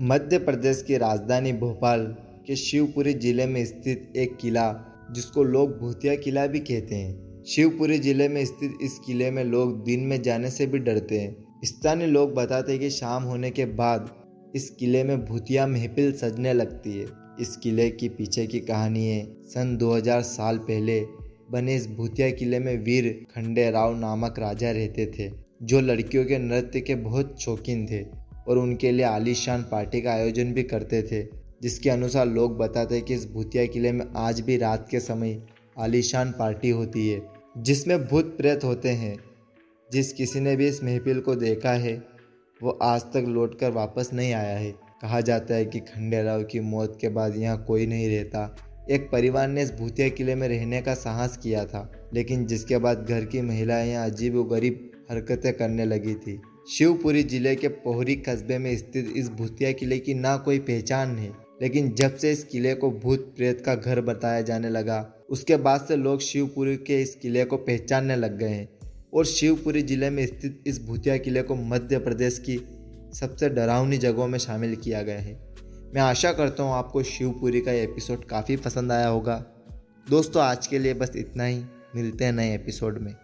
मध्य प्रदेश की राजधानी भोपाल के शिवपुरी ज़िले में स्थित एक किला, जिसको लोग भूतिया किला भी कहते हैं। शिवपुरी ज़िले में स्थित इस किले में लोग दिन में जाने से भी डरते हैं। स्थानीय लोग बताते हैं कि शाम होने के बाद इस किले में भूतिया महफिल सजने लगती है। इस किले की पीछे की कहानी है, सन 2000 साल पहले बने इस भूतिया किले में वीर खंडे राव नामक राजा रहते थे, जो लड़कियों के नृत्य के बहुत शौकीन थे। और उनके लिए आलीशान पार्टी का आयोजन भी करते थे, जिसके अनुसार लोग बताते हैं कि इस भूतिया किले में आज भी रात के समय आलीशान पार्टी होती है, जिसमें भूत प्रेत होते हैं। जिस किसी ने भी इस महफिल को देखा है, वो आज तक लौट कर वापस नहीं आया है। कहा जाता है कि खंडेराव की मौत के बाद यहाँ कोई नहीं रहता। एक परिवार ने इस भूतिया किले में रहने का साहस किया था, लेकिन जिसके बाद घर की महिलाएँ यहाँ अजीब व गरीब हरकतें करने लगी थी। शिवपुरी ज़िले के पोहरी कस्बे में स्थित इस भूतिया किले की ना कोई पहचान है। लेकिन जब से इस किले को भूत प्रेत का घर बताया जाने लगा, उसके बाद से लोग शिवपुरी के इस किले को पहचानने लग गए हैं। और शिवपुरी ज़िले में स्थित इस भूतिया किले को मध्य प्रदेश की सबसे डरावनी जगहों में शामिल किया गया है। मैं आशा करता हूँ आपको शिवपुरी का एपिसोड काफ़ी पसंद आया होगा। दोस्तों, आज के लिए बस इतना ही। मिलते हैं नए एपिसोड में।